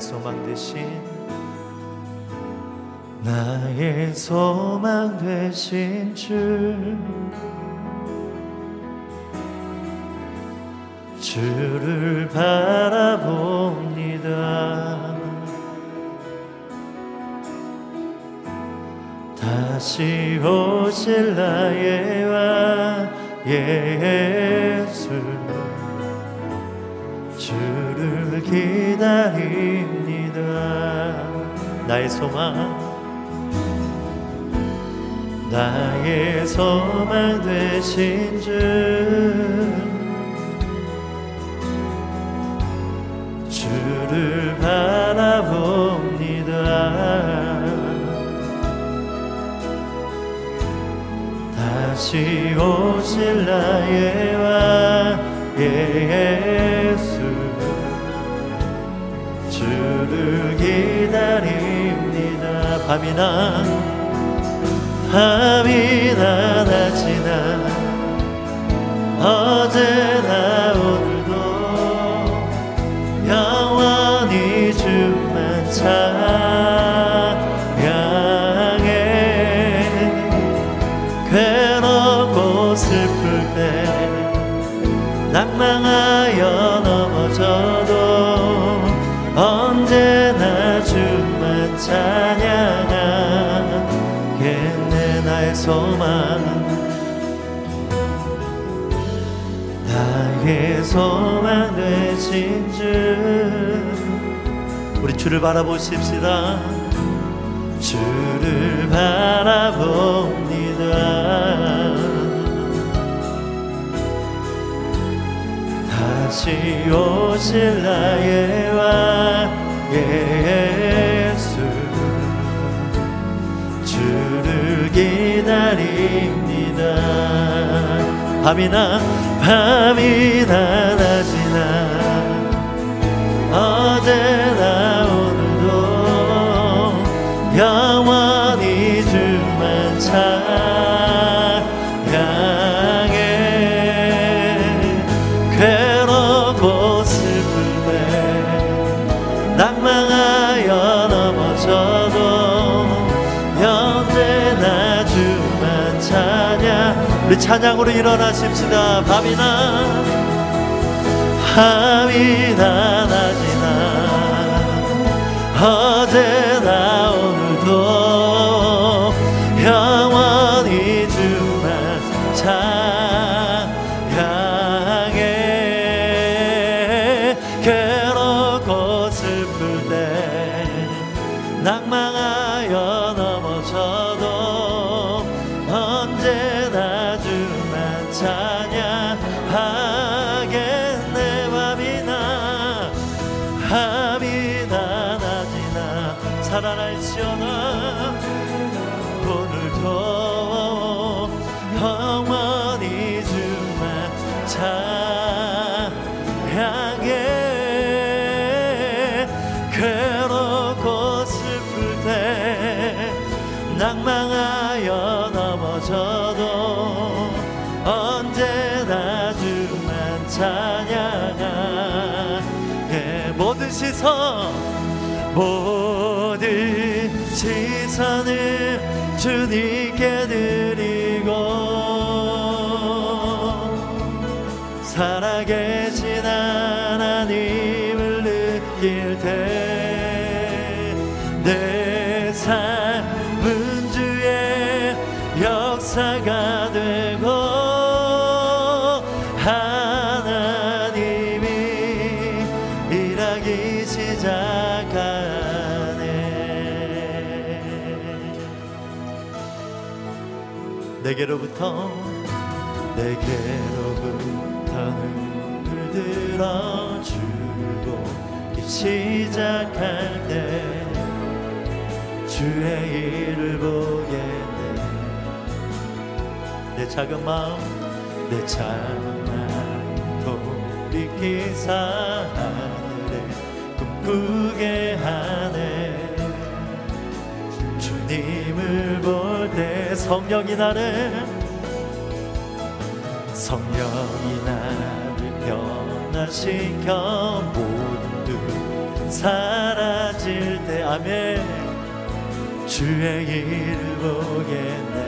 소망 되신 나의 소망 되신 주 주를 바라봅니다. 다시 오실 나의 왕 예수 주를 기다립니다 나의 소망. 나의 소망 되신 주. 주를 바라봅니다. 다시 오실 나의 왕 예수. 주를 기다립니다 밤이나 밤이나 낮이나. 어제나 오늘도 영원히 주만 찬양해. 괴롭고 슬플 때 낭망하 소망 되신 주. 우리 주를 바라보십시다. 주를 바라봅니다. 다시 오실 나의 왕 예수. 주를 기다립니다. 밤이나 밤이나 낮이나. 어제 찬양으로 일어나십시다. 밤이나 밤이나 낮이나. 어제 주님께 드리고 살아계 내게로부터 내게로부터 눈을 들어주고 시작할 때 주의 일을 보게 돼내 작은 마음 내 마음 돌이키사 하늘에 꿈꾸게 하네. 주님을 성령이 나를 성령이 나를 변화시켜 모든 사라질 때 아멘. 주의 일을 보겠네.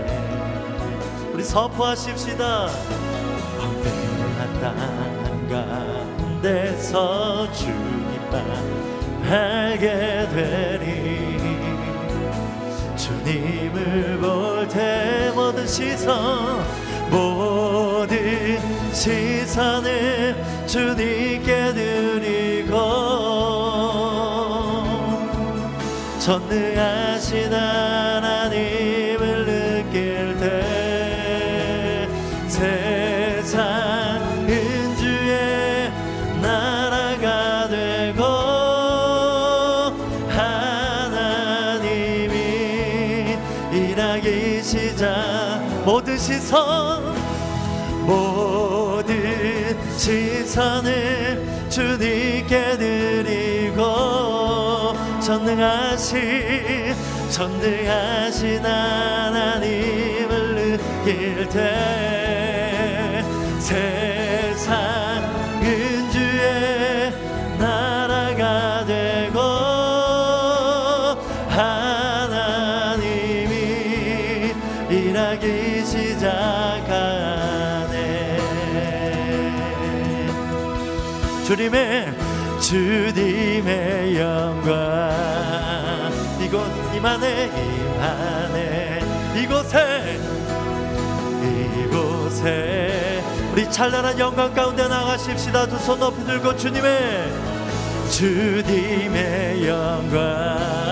우리 선포하십시다. 황폐한 땅 가운데서 주님 만 알게 되리 주님을 볼 때 모든 시선 모든 시선을 주님께 드리고 전능하신 하 시선 모든 시선을 주님께 드리고 전능하신 전능하신 하나님을 느낄 때 주님의 주님의 영광. 이곳 임하네 임하네 이곳에 이곳에 우리 찬란한 영광 가운데 나가십시다. 두 손 높이 들고 주님의 주님의 영광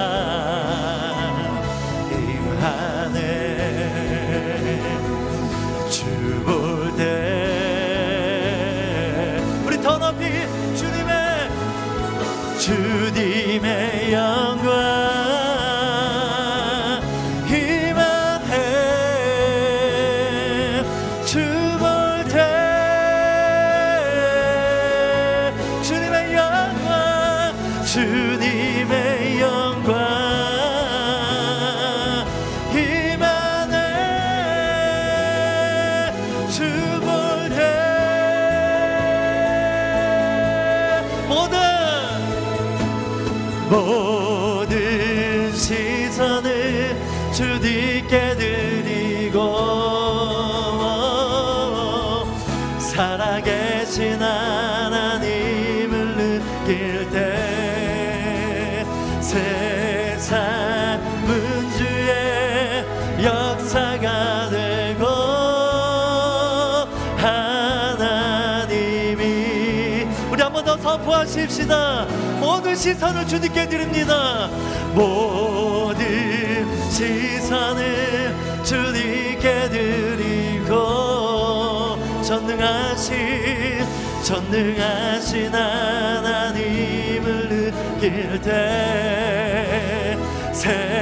시선을 주님께 드립니다. 모든 시선을 주님께 드리고 전능하신 전능하신 하나님을 느낄 때세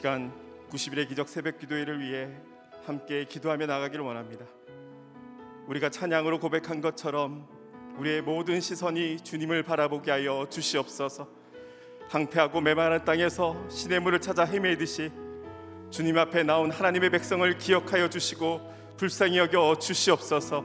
시간 90일의 기적 새벽 기도회를 위해 함께 기도하며 나가기를 원합니다. 우리가 찬양으로 고백한 것처럼 우리의 모든 시선이 주님을 바라보게 하여 주시옵소서. 황폐하고 메마른 땅에서 시냇물을 찾아 헤매듯이 주님 앞에 나온 하나님의 백성을 기억하여 주시고 불쌍히 여겨 주시옵소서.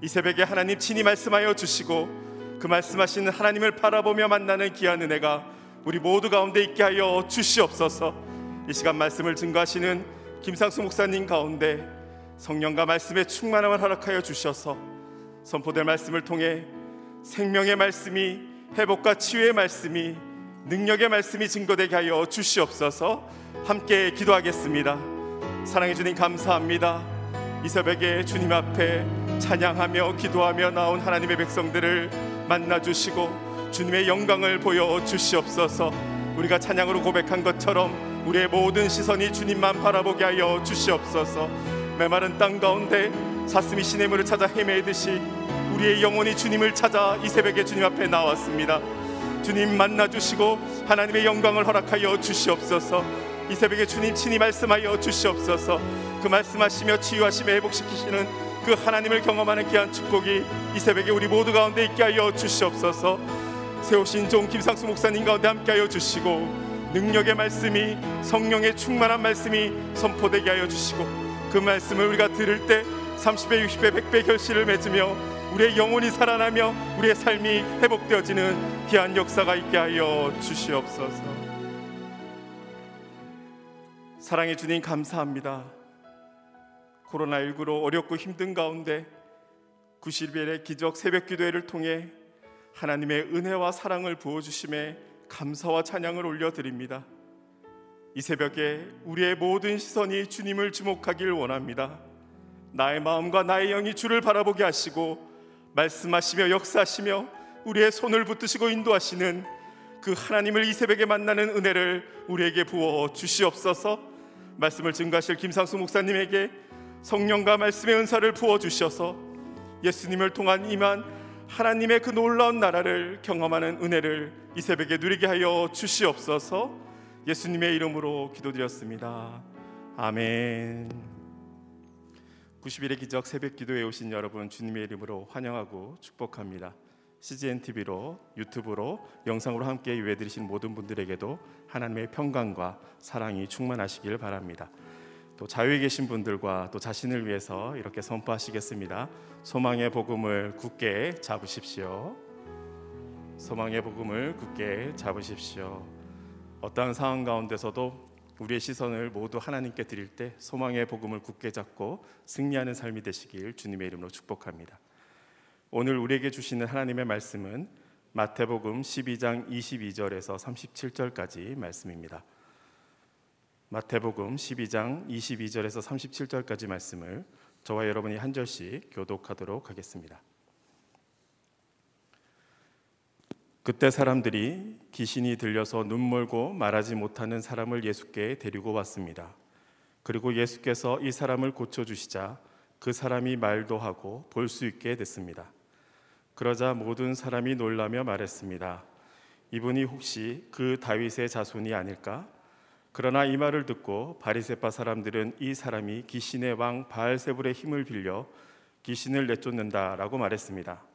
이 새벽에 하나님 친히 말씀하여 주시고 그 말씀하시는 하나님을 바라보며 만나는 귀한 은혜가 우리 모두 가운데 있게 하여 주시옵소서. 이 시간 말씀을 증거하시는 김상수 목사님 가운데 성령과 말씀의 충만함을 허락하여 주셔서 선포될 말씀을 통해 생명의 말씀이 회복과 치유의 말씀이 능력의 말씀이 증거되게 하여 주시옵소서 함께 기도하겠습니다. 사랑해 주님 감사합니다. 이 새벽에 주님 앞에 찬양하며 기도하며 나온 하나님의 백성들을 만나 주시고 주님의 영광을 보여 주시옵소서. 우리가 찬양으로 고백한 것처럼 우리의 모든 시선이 주님만 바라보게 하여 주시옵소서. 메마른 땅 가운데 사슴이 시냇물을 찾아 헤매듯이 우리의 영혼이 주님을 찾아 이 새벽에 주님 앞에 나왔습니다. 주님 만나 주시고 하나님의 영광을 허락하여 주시옵소서. 이 새벽에 주님 친히 말씀하여 주시옵소서. 그 말씀하시며 치유하시며 회복시키시는 그 하나님을 경험하는 귀한 축복이 이 새벽에 우리 모두 가운데 있게 하여 주시옵소서. 세우신 종 김상수 목사님 가운데 함께 하여 주시고 능력의 말씀이 성령의 충만한 말씀이 선포되게 하여 주시고 그 말씀을 우리가 들을 때 30배, 60배, 100배 결실을 맺으며 우리의 영혼이 살아나며 우리의 삶이 회복되어지는 귀한 역사가 있게 하여 주시옵소서. 사랑해 주님 감사합니다. 코로나19로 어렵고 힘든 가운데 90일의 기적 새벽 기도회를 통해 하나님의 은혜와 사랑을 부어 주심에 감사와 찬양을 올려드립니다. 이 새벽에 우리의 모든 시선이 주님을 주목하길 원합니다. 나의 마음과 나의 영이 주를 바라보게 하시고 말씀하시며 역사하시며 우리의 손을 붙드시고 인도하시는 그 하나님을 이 새벽에 만나는 은혜를 우리에게 부어 주시옵소서. 말씀을 증가하실 김상수 목사님에게 성령과 말씀의 은사를 부어 주셔서 예수님을 통한 이만 하나님의 그 놀라운 나라를 경험하는 은혜를 이 새벽에 누리게 하여 주시옵소서. 예수님의 이름으로 기도드렸습니다. 아멘. 90일의 기적 새벽 기도에 오신 여러분 주님의 이름으로 환영하고 축복합니다. CGN TV로 유튜브로 영상으로 함께 예배 드리신 모든 분들에게도 하나님의 평강과 사랑이 충만하시길 바랍니다. 또 자유에 계신 분들과 또 자신을 위해서 이렇게 선포하시겠습니다. 소망의 복음을 굳게 잡으십시오. 소망의 복음을 굳게 잡으십시오. 어떠한 상황 가운데서도 우리의 시선을 모두 하나님께 드릴 때 소망의 복음을 굳게 잡고 승리하는 삶이 되시길 주님의 이름으로 축복합니다. 오늘 우리에게 주시는 하나님의 말씀은 마태복음 12장 22절에서 37절까지 말씀입니다. 마태복음 12장 22절에서 37절까지 말씀을 저와 여러분이 한 절씩 교독하도록 하겠습니다. 그때 사람들이 귀신이 들려서 눈멀고 말하지 못하는 사람을 예수께 데리고 왔습니다. 그리고 예수께서 이 사람을 고쳐 주시자 그 사람이 말도 하고 볼 수 있게 됐습니다. 그러자 모든 사람이 놀라며 말했습니다. 이분이 혹시 그 다윗의 자손이 아닐까? 그러나 이 말을 듣고 바리새파 사람들은 이 사람이 귀신의 왕 바알세불의 힘을 빌려 귀신을 내쫓는다라고 말했습니다.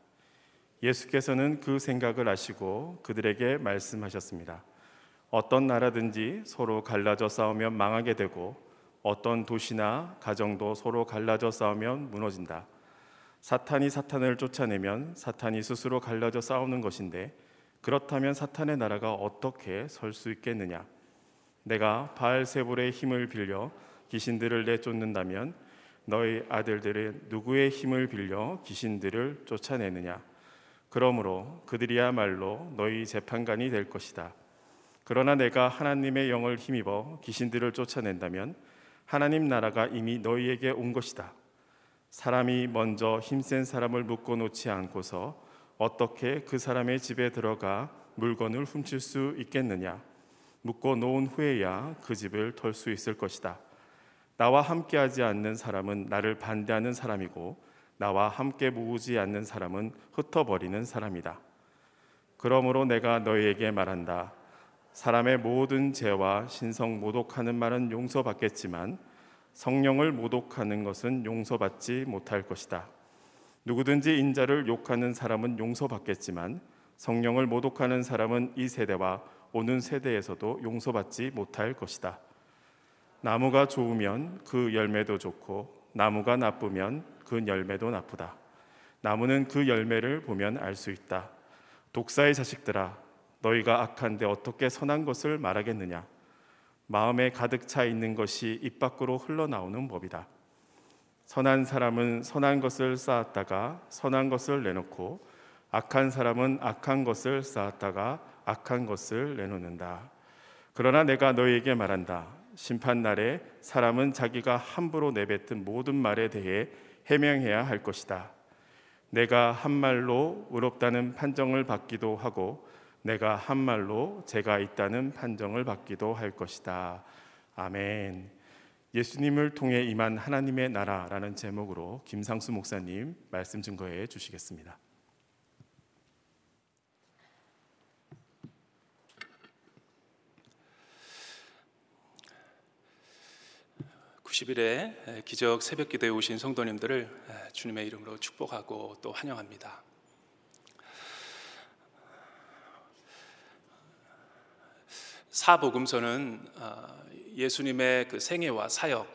예수께서는 그 생각을 아시고 그들에게 말씀하셨습니다. 어떤 나라든지 서로 갈라져 싸우면 망하게 되고 어떤 도시나 가정도 서로 갈라져 싸우면 무너진다. 사탄이 사탄을 쫓아내면 사탄이 스스로 갈라져 싸우는 것인데 그렇다면 사탄의 나라가 어떻게 설 수 있겠느냐? 내가 바알세불의 힘을 빌려 귀신들을 내쫓는다면 너희 아들들은 누구의 힘을 빌려 귀신들을 쫓아내느냐? 그러므로 그들이야말로 너희 재판관이 될 것이다. 그러나 내가 하나님의 영을 힘입어 귀신들을 쫓아낸다면 하나님 나라가 이미 너희에게 온 것이다. 사람이 먼저 힘센 사람을 묶어 놓지 않고서 어떻게 그 사람의 집에 들어가 물건을 훔칠 수 있겠느냐? 묶어 놓은 후에야 그 집을 털 수 있을 것이다. 나와 함께하지 않는 사람은 나를 반대하는 사람이고 나와 함께 모으지 않는 사람은 흩어버리는 사람이다. 그러므로 내가 너희에게 말한다. 사람의 모든 죄와 신성 모독하는 말은 용서받겠지만 성령을 모독하는 것은 용서받지 못할 것이다. 누구든지 인자를 욕하는 사람은 용서받겠지만 성령을 모독하는 사람은 이 세대와 오는 세대에서도 용서받지 못할 것이다. 나무가 좋으면 그 열매도 좋고 나무가 나쁘면 그 열매도 나쁘다. 나무는 그 열매를 보면 알 수 있다. 독사의 자식들아, 너희가 악한데 어떻게 선한 것을 말하겠느냐? 마음에 가득 차 있는 것이 입 밖으로 흘러나오는 법이다. 선한 사람은 선한 것을 쌓았다가 선한 것을 내놓고 악한 사람은 악한 것을 쌓았다가 악한 것을 내놓는다. 그러나 내가 너희에게 말한다. 심판 날에 사람은 자기가 함부로 내뱉은 모든 말에 대해 해명해야 할 것이다. 내가 한 말로 의롭다는 판정을 받기도 하고 내가 한 말로 죄가 있다는 판정을 받기도 할 것이다. 아멘. 예수님을 통해 임한 하나님의 나라라는 제목으로 김상수 목사님 말씀 증거해 주시겠습니다. 90일에 기적 새벽 기도에 오신 성도님들을 주님의 이름으로 축복하고 또 환영합니다. 사복음서는 아, 예수님의 그 생애와 사역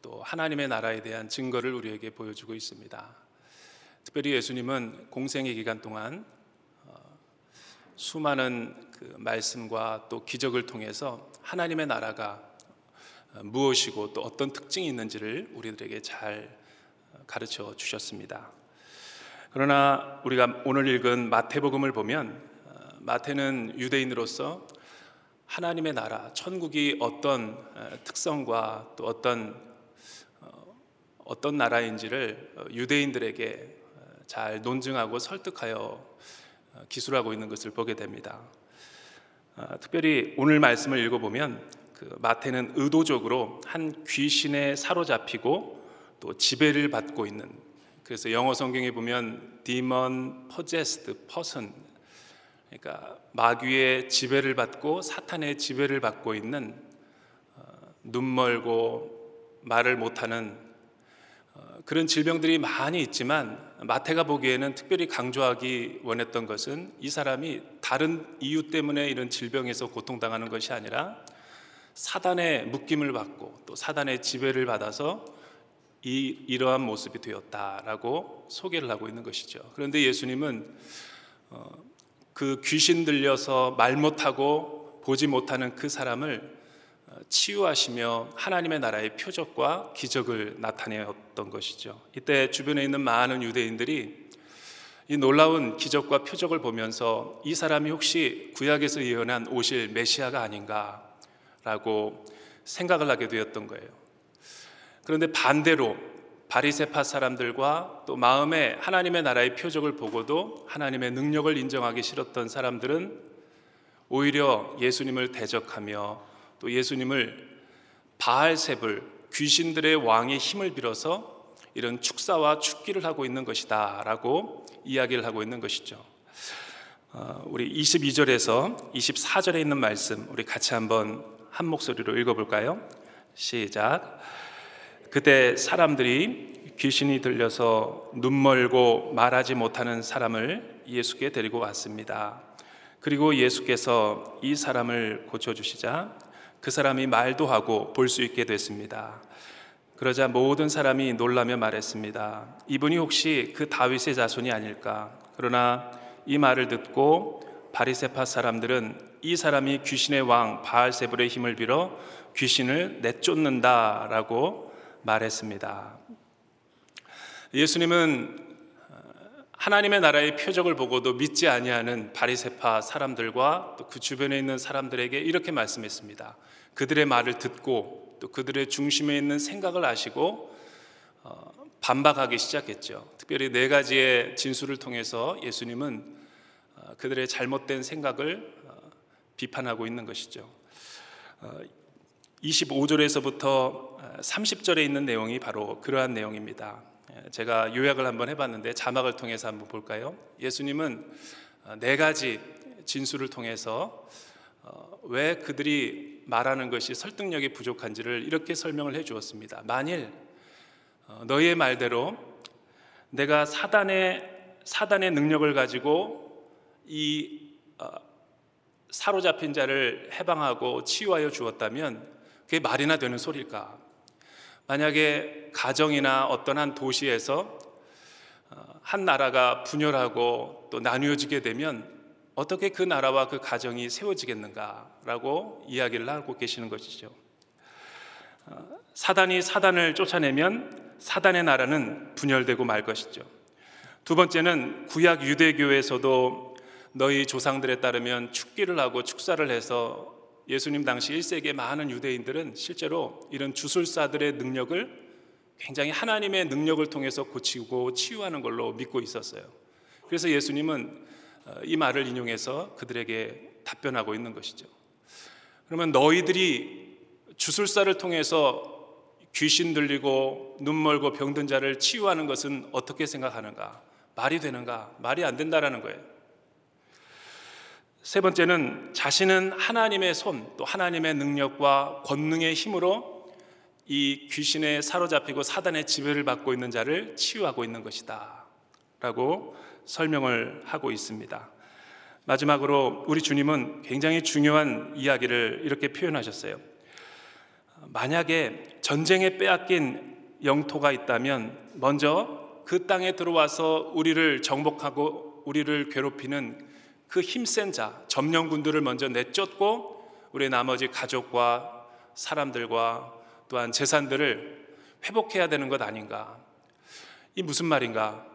또 하나님의 나라에 대한 증거를 우리에게 보여주고 있습니다. 특별히 예수님은 공생의 기간 동안 어, 수많은 그 말씀과 또 기적을 통해서 하나님의 나라가 어, 무엇이고 또 어떤 특징이 있는지를 우리들에게 잘 가르쳐 주셨습니다. 그러나 우리가 오늘 읽은 마태복음을 보면 어, 마태는 유대인으로서 하나님의 나라, 천국이 어떤 특성과 또 어떤 어떤 나라인지를 유대인들에게 잘 논증하고 설득하여 기술하고 있는 것을 보게 됩니다. 특별히 오늘 말씀을 읽어보면 그 마태는 의도적으로 한 귀신에 사로잡히고 또 지배를 받고 있는 그래서 영어 성경에 보면 demon possessed person 그러니까 마귀의 지배를 받고 사탄의 지배를 받고 있는 어, 눈 멀고 말을 못하는 어, 그런 질병들이 많이 있지만 마태가 보기에는 특별히 강조하기 원했던 것은 이 사람이 다른 이유 때문에 이런 질병에서 고통당하는 것이 아니라 사단의 묶임을 받고 또 사단의 지배를 받아서 이 이러한 모습이 되었다라고 소개를 하고 있는 것이죠. 그런데 예수님은 어, 그 귀신 들려서 말 못하고 보지 못하는 그 사람을 어, 치유하시며 하나님의 나라의 표적과 기적을 나타내었던 것이죠. 이때 주변에 있는 많은 유대인들이 이 놀라운 기적과 표적을 보면서 이 사람이 혹시 구약에서 예언한 오실 메시아가 아닌가 라고 생각을 하게 되었던 거예요. 그런데 반대로 바리세파 사람들과 또 마음에 하나님의 나라의 표적을 보고도 하나님의 능력을 인정하기 싫었던 사람들은 오히려 예수님을 대적하며 또 예수님을 바알셉을 귀신들의 왕의 힘을 빌어서 이런 축사와 축기를 하고 있는 것이다라고 이야기를 하고 있는 것이죠. 어, 우리 22절에서 24절에 있는 말씀 우리 같이 한번 한 목소리로 읽어볼까요? 시작. 그때 사람들이 귀신이 들려서 눈 멀고 말하지 못하는 사람을 예수께 데리고 왔습니다. 그리고 예수께서 이 사람을 고쳐주시자 그 사람이 말도 하고 볼 수 있게 됐습니다. 그러자 모든 사람이 놀라며 말했습니다. 이분이 혹시 그 다윗의 자손이 아닐까? 그러나 이 말을 듣고 바리세파 사람들은 이 사람이 귀신의 왕 바알세불의 힘을 빌어 귀신을 내쫓는다라고 말했습니다. 예수님은 하나님의 나라의 표적을 보고도 믿지 아니하는 바리새파 사람들과 또 그 주변에 있는 사람들에게 이렇게 말씀했습니다. 그들의 말을 듣고 또 그들의 중심에 있는 생각을 아시고 어, 반박하기 시작했죠. 특별히 네 가지의 진술을 통해서 예수님은 어, 그들의 잘못된 생각을 어, 비판하고 있는 것이죠. 25절에서부터 30절에 있는 내용이 바로 그러한 내용입니다. 예, 제가 요약을 한번 해봤는데 자막을 통해서 한번 볼까요? 예수님은 어, 네 가지 진술을 통해서 어, 왜 그들이 말하는 것이 설득력이 부족한지를 이렇게 설명을 해 주었습니다. 만일 어, 너희의 말대로 내가 사단의 사단의 능력을 가지고 이 사로잡힌 자를 해방하고 치유하여 주었다면 그게 말이나 되는 소리일까? 만약에 가정이나 어떤 한 도시에서 어, 한 나라가 분열하고 또 나뉘어지게 되면 어떻게 그 나라와 그 가정이 세워지겠는가라고 이야기를 하고 계시는 것이죠. 어, 사단이 사단을 쫓아내면 사단의 나라는 분열되고 말 것이죠. 두 번째는 구약 유대교에서도 너희 조상들에 따르면 축기를 하고 축사를 해서 예수님 당시 1세기의 많은 유대인들은 실제로 이런 주술사들의 능력을 굉장히 하나님의 능력을 통해서 고치고 치유하는 걸로 믿고 있었어요. 그래서 예수님은 어, 이 말을 인용해서 그들에게 답변하고 있는 것이죠. 그러면 너희들이 주술사를 통해서 귀신 들리고 눈 멀고 병든 자를 치유하는 것은 어떻게 생각하는가? 말이 되는가? 말이 안 된다라는 거예요. 세 번째는 자신은 하나님의 손, 또 하나님의 능력과 권능의 힘으로 이 귀신에 사로잡히고 사단의 지배를 받고 있는 자를 치유하고 있는 것이다. 라고 설명을 하고 있습니다. 마지막으로 우리 주님은 굉장히 중요한 이야기를 이렇게 표현하셨어요. 만약에 전쟁에 빼앗긴 영토가 있다면 먼저 그 땅에 들어와서 우리를 정복하고 우리를 괴롭히는 그 힘센 자, 점령군들을 먼저 내쫓고 우리 나머지 가족과 사람들과 또한 재산들을 회복해야 되는 것 아닌가. 이 무슨 말인가?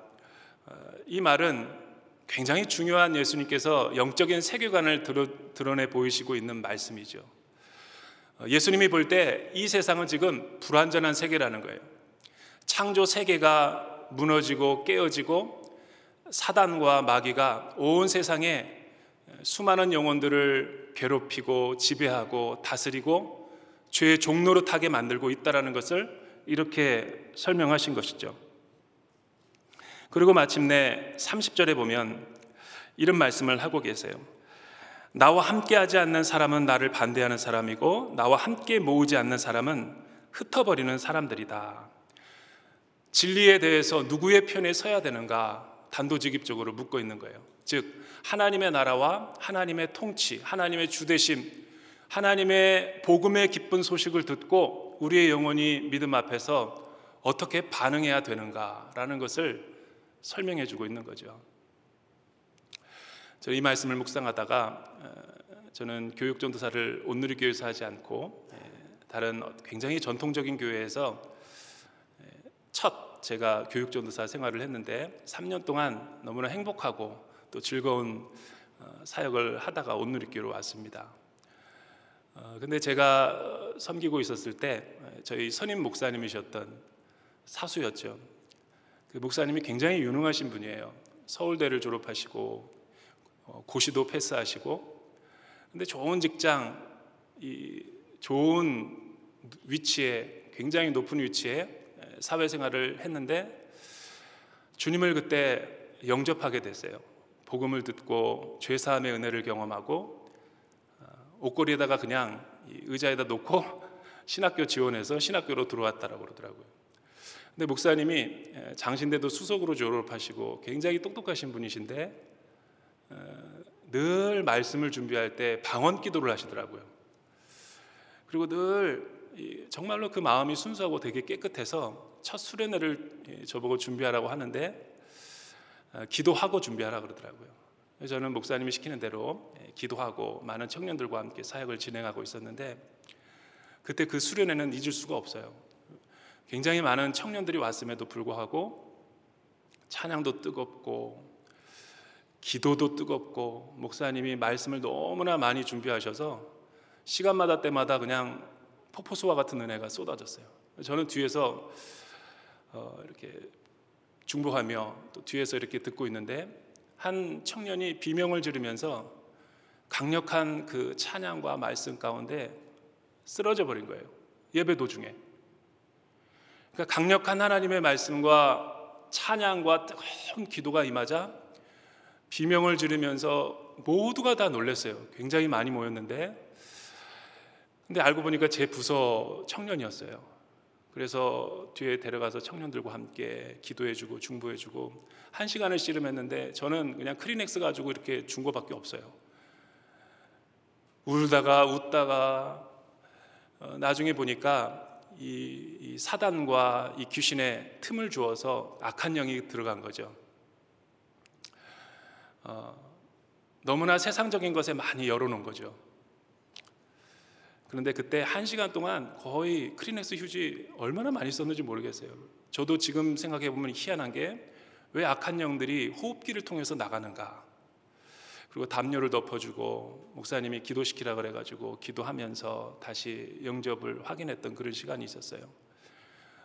어, 이 말은 굉장히 중요한 예수님께서 영적인 세계관을 드러 내 보이시고 있는 말씀이죠. 어, 예수님이 볼 때 이 세상은 지금 불완전한 세계라는 거예요. 창조 세계가 무너지고 깨어지고 사단과 마귀가 온 세상에 수많은 영혼들을 괴롭히고 지배하고 다스리고 죄의 타게 만들고 있다라는 것을 이렇게 설명하신 것이죠. 그리고 마침내 30절에 보면 이런 말씀을 하고 계세요. 나와 함께 하지 않는 사람은 나를 반대하는 사람이고 나와 함께 모으지 않는 사람은 흩어버리는 사람들이다. 진리에 대해서 누구의 편에 서야 되는가 단도직입적으로 묻고 있는 거예요. 즉 하나님의 나라와 하나님의 통치, 하나님의 주대심, 하나님의 복음의 기쁜 소식을 듣고 우리의 영혼이 믿음 앞에서 어떻게 반응해야 되는가라는 것을 설명해 주고 있는 거죠. 저이 말씀을 묵상하다가 어, 저는 교육 전도사를 온누리 교회에서 하지 않고 예, 다른 굉장히 전통적인 교회에서 예, 첫 제가 교육 전도사 생활을 했는데 3년 동안 너무나 행복하고 또 즐거운 어, 사역을 하다가 온누리 교회로 왔습니다. 어, 근데 제가 섬기고 있었을 때 저희 선임 목사님이셨던 사수였죠. 그 목사님이 굉장히 유능하신 분이에요. 서울대를 졸업하시고 어, 고시도 패스하시고 근데 좋은 직장 이 좋은 위치에 굉장히 높은 위치에 사회생활을 했는데 주님을 그때 영접하게 됐어요. 복음을 듣고 죄 사함의 은혜를 경험하고 어, 옷걸이에다가 그냥 의자에다 놓고 신학교 지원해서 신학교로 들어왔다라고 그러더라고요. 근데 목사님이 장신대도 수석으로 졸업하시고 굉장히 똑똑하신 분이신데 어, 늘 말씀을 준비할 때 방언 기도를 하시더라고요. 그리고 늘 정말로 그 마음이 순수하고 되게 깨끗해서 첫 수련회를 저보고 준비하라고 하는데 어, 기도하고 준비하라 그러더라고요. 저는 목사님이 시키는 대로 예, 기도하고 많은 청년들과 함께 사역을 진행하고 있었는데 그때 그 수련회는 잊을 수가 없어요. 굉장히 많은 청년들이 왔음에도 불구하고 찬양도 뜨겁고 기도도 뜨겁고 목사님이 말씀을 너무나 많이 준비하셔서 시간마다 때마다 그냥 폭포수와 같은 은혜가 쏟아졌어요. 저는 뒤에서 어, 이렇게 중보하며 또 뒤에서 이렇게 듣고 있는데 한 청년이 비명을 지르면서 강력한 그 찬양과 말씀 가운데 쓰러져 버린 거예요. 예배 도중에. 그러니까 강력한 하나님의 말씀과 찬양과 뜨거운 기도가 임하자 비명을 지르면서 모두가 다 놀랐어요. 굉장히 많이 모였는데 근데 알고 보니까 제 부서 청년이었어요. 그래서 뒤에 데려가서 청년들과 함께 기도해주고 중보해주고 한 시간을 씨름했는데 저는 그냥 크리넥스 가지고 이렇게 준 거밖에 없어요. 울다가 웃다가 어, 나중에 보니까 이, 이 사단과 이 귀신의 틈을 주어서 악한 영이 들어간 거죠. 어, 너무나 세상적인 것에 많이 열어놓은 거죠. 그런데 그때 한 시간 동안 거의 크리넥스 휴지 얼마나 많이 썼는지 모르겠어요. 저도 지금 생각해 보면 희한한 게 왜 악한 영들이 호흡기를 통해서 나가는가? 그리고 담요를 덮어주고 목사님이 기도시키라 그래가지고 기도하면서 다시 영접을 확인했던 그런 시간이 있었어요.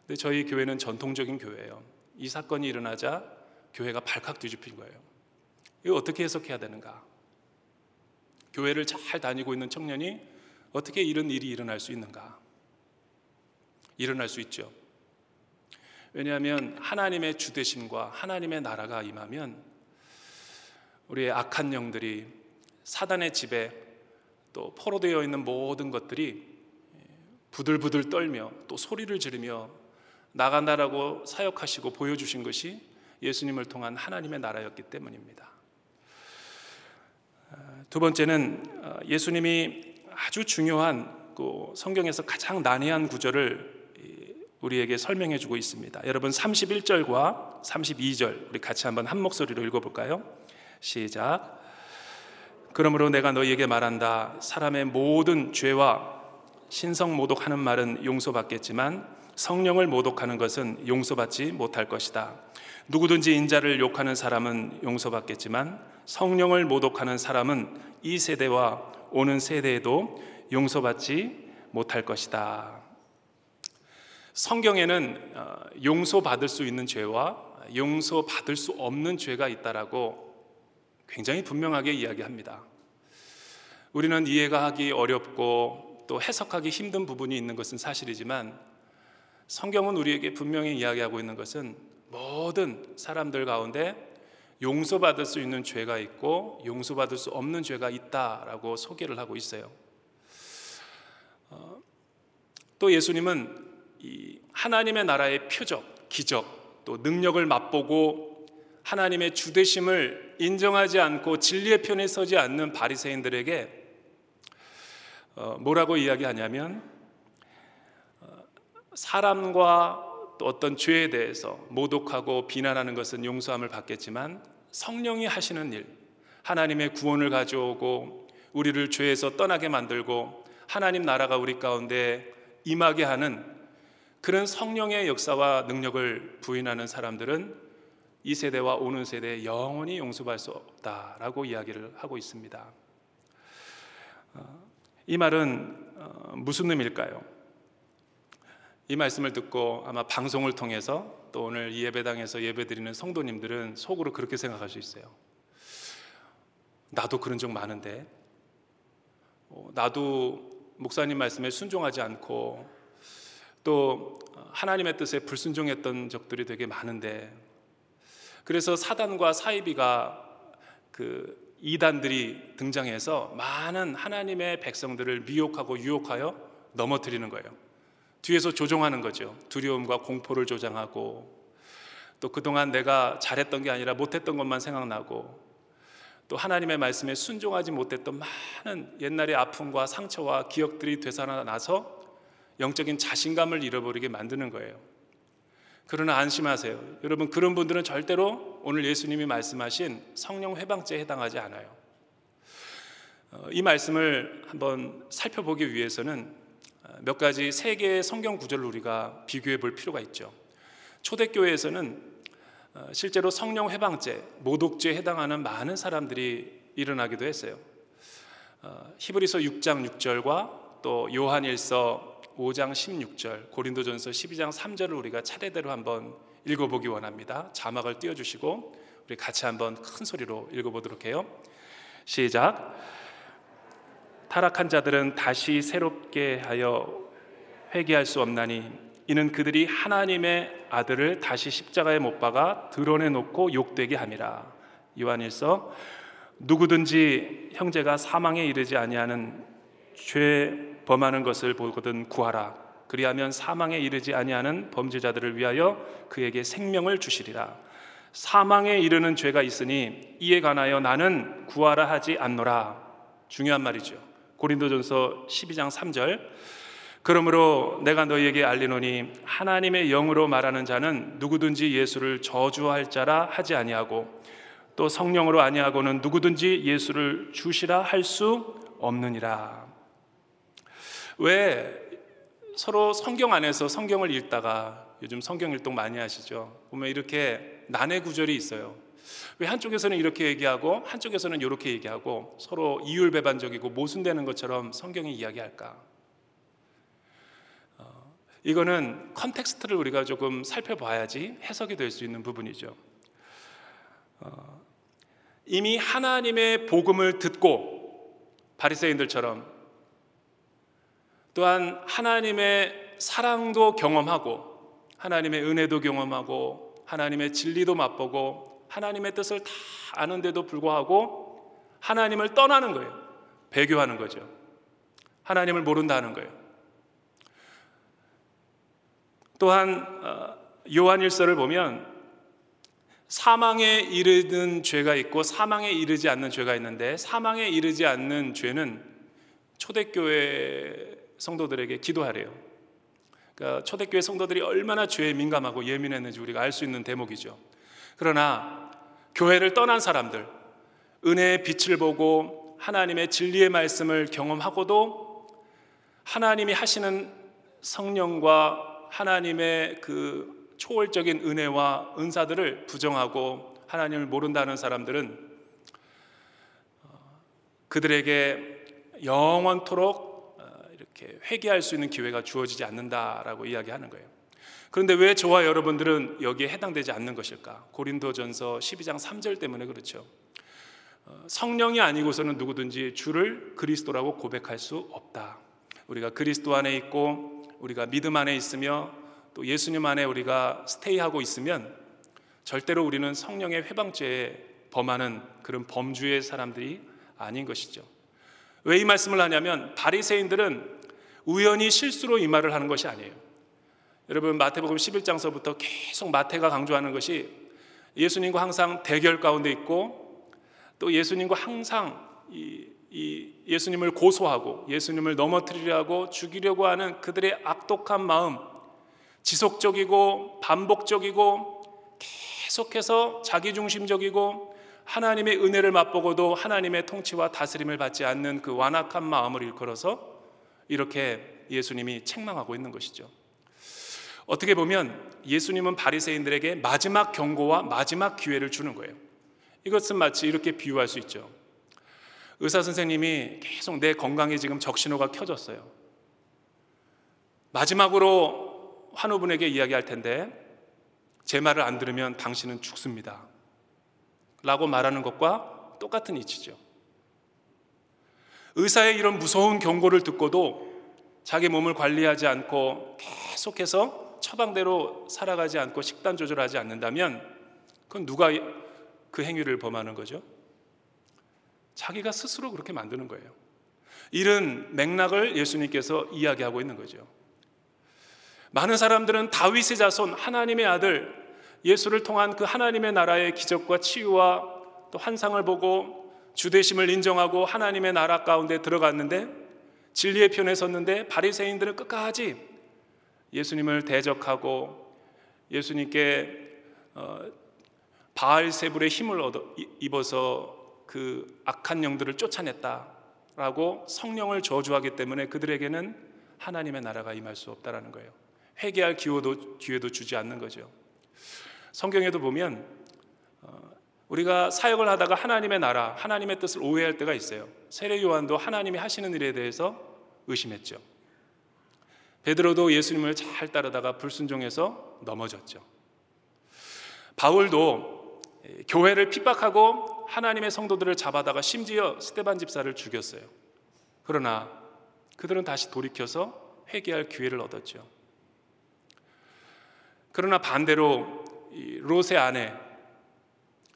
근데 저희 교회는 전통적인 교회예요. 이 사건이 일어나자 교회가 발칵 뒤집힌 거예요. 이거 어떻게 해석해야 되는가? 교회를 잘 다니고 있는 청년이 어떻게 이런 일이 일어날 수 있는가? 일어날 수 있죠. 왜냐하면 하나님의 주대심과 하나님의 나라가 임하면 우리의 악한 영들이 사단의 집에 또 포로되어 있는 모든 것들이 부들부들 떨며 또 소리를 지르며 나간다라고 사역하시고 보여주신 것이 예수님을 통한 하나님의 나라였기 때문입니다. 두 번째는 어, 예수님이 아주 중요한 그 성경에서 가장 난해한 구절을 우리에게 설명해 주고 있습니다. 여러분 31절과 32절 우리 같이 한번 한 목소리로 읽어 볼까요? 시작. 그러므로 내가 너희에게 말한다. 사람의 모든 죄와 신성 모독하는 말은 용서받겠지만 성령을 모독하는 것은 용서받지 못할 것이다. 누구든지 인자를 욕하는 사람은 용서받겠지만 성령을 모독하는 사람은 이 세대와 오는 세대에도 용서받지 못할 것이다. 성경에는 어, 용서받을 수 있는 죄와 용서받을 수 없는 죄가 있다라고 굉장히 분명하게 이야기합니다. 우리는 이해가 하기 어렵고 또 해석하기 힘든 부분이 있는 것은 사실이지만 성경은 우리에게 분명히 이야기하고 있는 것은 모든 사람들 가운데 용서받을 수 있는 죄가 있고 용서받을 수 없는 죄가 있다라고 소개를 하고 있어요. 어, 또 예수님은 이 하나님의 나라의 표적, 기적, 또 능력을 맛보고 하나님의 주되심을 인정하지 않고 진리의 편에 서지 않는 바리새인들에게 어, 뭐라고 이야기하냐면 사람과 또 어떤 죄에 대해서 모독하고 비난하는 것은 용서함을 받겠지만 성령이 하시는 일, 하나님의 구원을 가져오고 우리를 죄에서 떠나게 만들고 하나님 나라가 우리 가운데 임하게 하는 그런 성령의 역사와 능력을 부인하는 사람들은 이 세대와 오는 세대에 영원히 용서할 수 없다라고 이야기를 하고 있습니다. 어, 이 말은 어, 무슨 의미일까요? 이 말씀을 듣고 아마 방송을 통해서 또 오늘 이 예배당에서 예배드리는 성도님들은 속으로 그렇게 생각할 수 있어요. 나도 그런 적 많은데, 어, 나도 목사님 말씀에 순종하지 않고 또 하나님의 뜻에 불순종했던 적들이 되게 많은데, 그래서 사단과 사이비가 그 이단들이 등장해서 많은 하나님의 백성들을 미혹하고 유혹하여 넘어뜨리는 거예요. 뒤에서 조종하는 거죠. 두려움과 공포를 조장하고 또 그동안 내가 잘했던 게 아니라 못했던 것만 생각나고 또 하나님의 말씀에 순종하지 못했던 많은 옛날의 아픔과 상처와 기억들이 되살아나서 영적인 자신감을 잃어버리게 만드는 거예요. 그러나 안심하세요. 여러분 그런 분들은 절대로 오늘 예수님이 말씀하신 성령 회방죄에 해당하지 않아요. 어, 이 말씀을 한번 살펴보기 위해서는 몇 가지 세 개의 성경 구절을 우리가 비교해 볼 필요가 있죠. 초대교회에서는 어, 실제로 성령 회방죄, 모독죄에 해당하는 많은 사람들이 일어나기도 했어요. 어, 히브리서 6장 6절과 또 요한일서 5장 16절, 고린도전서 12장 3절을 우리가 차례대로 한번 읽어보기 원합니다. 자막을 띄워주시고 우리 같이 한번 큰 소리로 읽어보도록 해요. 시작. 타락한 자들은 다시 새롭게 하여 회개할 수 없나니 이는 그들이 하나님의 아들을 다시 십자가에 못 박아 드러내 놓고 욕되게 함이라. 요한일서 누구든지 형제가 사망에 이르지 아니하는 죄 범하는 것을 보거든 구하라. 그리하면 사망에 이르지 아니하는 범죄자들을 위하여 그에게 생명을 주시리라. 사망에 이르는 죄가 있으니 이에 관하여 나는 구하라 하지 않노라. 중요한 말이죠. 고린도전서 12장 3절 그러므로 내가 너희에게 알리노니 하나님의 영으로 말하는 자는 누구든지 예수를 저주할 자라 하지 아니하고 또 성령으로 아니하고는 누구든지 예수를 주시라 할 수 없느니라. 왜 서로 성경 안에서 성경을 읽다가 요즘 성경 일동 많이 하시죠? 보면 이렇게 난해 구절이 있어요. 왜 한쪽에서는 이렇게 얘기하고 한쪽에서는 이렇게 얘기하고 서로 이율배반적이고 모순되는 것처럼 성경이 이야기할까? 어, 이거는 컨텍스트를 우리가 조금 살펴봐야지 해석이 될 수 있는 부분이죠. 어, 이미 하나님의 복음을 듣고 바리새인들처럼 또한 하나님의 사랑도 경험하고 하나님의 은혜도 경험하고 하나님의 진리도 맛보고 하나님의 뜻을 다 아는데도 불구하고 하나님을 떠나는 거예요. 배교하는 거죠. 하나님을 모른다는 거예요. 또한 어, 요한일서를 보면 사망에 이르는 죄가 있고 사망에 이르지 않는 죄가 있는데 사망에 이르지 않는 죄는 초대교회 성도들에게 기도하래요. 그러니까 초대교회 성도들이 얼마나 죄에 민감하고 예민했는지 우리가 알 수 있는 대목이죠. 그러나 교회를 떠난 사람들, 은혜의 빛을 보고 하나님의 진리의 말씀을 경험하고도 하나님이 하시는 성령과 하나님의 그 초월적인 은혜와 은사들을 부정하고 하나님을 모른다는 사람들은 어, 그들에게 영원토록 어, 이렇게 회개할 수 있는 기회가 주어지지 않는다라고 이야기하는 거예요. 그런데 왜 저와 여러분들은 여기에 해당되지 않는 것일까? 고린도전서 12장 3절 때문에 그렇죠. 어, 성령이 아니고서는 누구든지 주를 그리스도라고 고백할 수 없다. 우리가 그리스도 안에 있고 우리가 믿음 안에 있으며 또 예수님 안에 우리가 스테이하고 있으면 절대로 우리는 성령의 회방죄에 범하는 그런 범주의 사람들이 아닌 것이죠. 왜 이 말씀을 하냐면 바리새인들은 우연히 실수로 이 말을 하는 것이 아니에요. 여러분 마태복음 11장서부터 계속 마태가 강조하는 것이 예수님과 항상 대결 가운데 있고 또 예수님과 항상 이, 이 예수님을 고소하고 예수님을 넘어뜨리려 하고 죽이려고 하는 그들의 악독한 마음 지속적이고 반복적이고 계속해서 자기중심적이고 하나님의 은혜를 맛보고도 하나님의 통치와 다스림을 받지 않는 그 완악한 마음을 일컬어서 이렇게 예수님이 책망하고 있는 것이죠. 어떻게 보면 예수님은 바리새인들에게 마지막 경고와 마지막 기회를 주는 거예요. 이것은 마치 이렇게 비유할 수 있죠. 의사 선생님이 계속 내 건강에 지금 적신호가 켜졌어요. 마지막으로 환우분에게 이야기할 텐데 제 말을 안 들으면 당신은 죽습니다. 라고 말하는 것과 똑같은 이치죠. 의사의 이런 무서운 경고를 듣고도 자기 몸을 관리하지 않고 계속해서 처방대로 살아가지 않고 식단 조절하지 않는다면 그건 누가 그 행위를 범하는 거죠? 자기가 스스로 그렇게 만드는 거예요. 이런 맥락을 예수님께서 이야기하고 있는 거죠. 많은 사람들은 다윗의 자손 하나님의 아들 예수를 통한 그 하나님의 나라의 기적과 치유와 또 환상을 보고 주대심을 인정하고 하나님의 나라 가운데 들어갔는데 진리의 편에 섰는데 바리새인들은 끝까지 예수님을 대적하고 예수님께 어, 바알세불의 힘을 얻어, 입어서 그 악한 영들을 쫓아냈다라고 성령을 저주하기 때문에 그들에게는 하나님의 나라가 임할 수 없다라는 거예요. 회개할 기회도 기회도 주지 않는 거죠. 성경에도 보면 어, 우리가 사역을 하다가 하나님의 나라, 하나님의 뜻을 오해할 때가 있어요. 세례 요한도 하나님이 하시는 일에 대해서 의심했죠. 베드로도 예수님을 잘 따르다가 불순종해서 넘어졌죠. 바울도 교회를 핍박하고 하나님의 성도들을 잡아다가 심지어 스테반 집사를 죽였어요. 그러나 그들은 다시 돌이켜서 회개할 기회를 얻었죠. 그러나 반대로 롯의 아내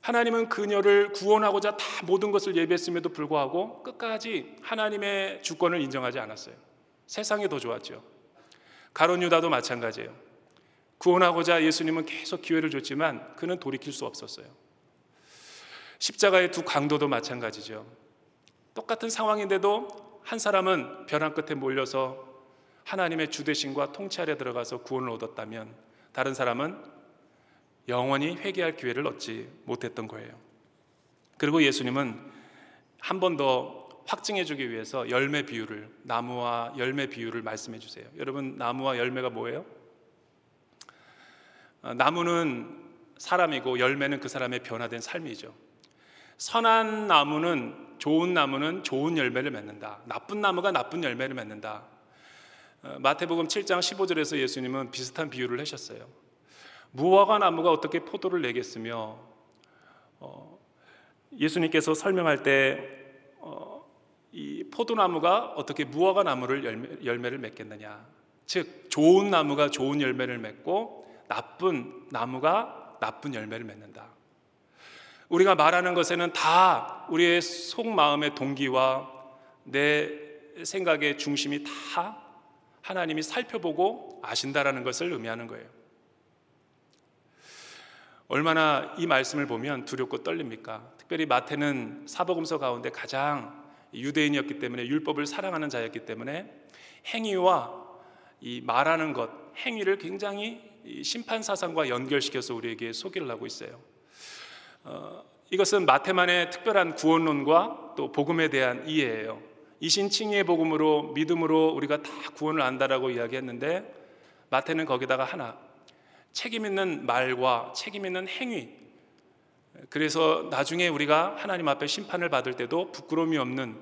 하나님은 그녀를 구원하고자 다 모든 것을 예배했음에도 불구하고 끝까지 하나님의 주권을 인정하지 않았어요. 세상이 더 좋았죠. 가론 유다도 마찬가지예요. 구원하고자 예수님은 계속 기회를 줬지만 그는 돌이킬 수 없었어요. 십자가의 두 강도도 마찬가지죠. 똑같은 상황인데도 한 사람은 벼랑 끝에 몰려서 하나님의 주대신과 통치하려 들어가서 구원을 얻었다면 다른 사람은 영원히 회개할 기회를 얻지 못했던 거예요. 그리고 예수님은 한 번 더 확증해 주기 위해서 열매 비유를 나무와 열매 비유를 말씀해 주세요. 여러분 나무와 열매가 뭐예요? 어, 나무는 사람이고 열매는 그 사람의 변화된 삶이죠. 선한 나무는 좋은 나무는 좋은 열매를 맺는다. 나쁜 나무가 나쁜 열매를 맺는다. 어, 마태복음 7장 15절에서 예수님은 비슷한 비유를 하셨어요. 무화과 나무가 어떻게 포도를 내겠으며 어, 예수님께서 설명할 때 이 어, 포도나무가 어떻게 무화과 나무를 열매, 열매를 맺겠느냐. 즉 좋은 나무가 좋은 열매를 맺고 나쁜 나무가 나쁜 열매를 맺는다. 우리가 말하는 것에는 다 우리의 속마음의 동기와 내 생각의 중심이 다 하나님이 살펴보고 아신다라는 것을 의미하는 거예요. 얼마나 이 말씀을 보면 두렵고 떨립니까? 특별히 마태는 사복음서 가운데 가장 유대인이었기 때문에 율법을 사랑하는 자였기 때문에 행위와 이 말하는 것, 행위를 굉장히 심판 사상과 연결시켜서 우리에게 소개를 하고 있어요. 어, 이것은 마태만의 특별한 구원론과 또 복음에 대한 이해예요. 이신칭의 복음으로 믿음으로 우리가 다 구원을 안다라고 이야기했는데 마태는 거기다가 하나 책임 있는 말과 책임 있는 행위 그래서 나중에 우리가 하나님 앞에 심판을 받을 때도 부끄러움이 없는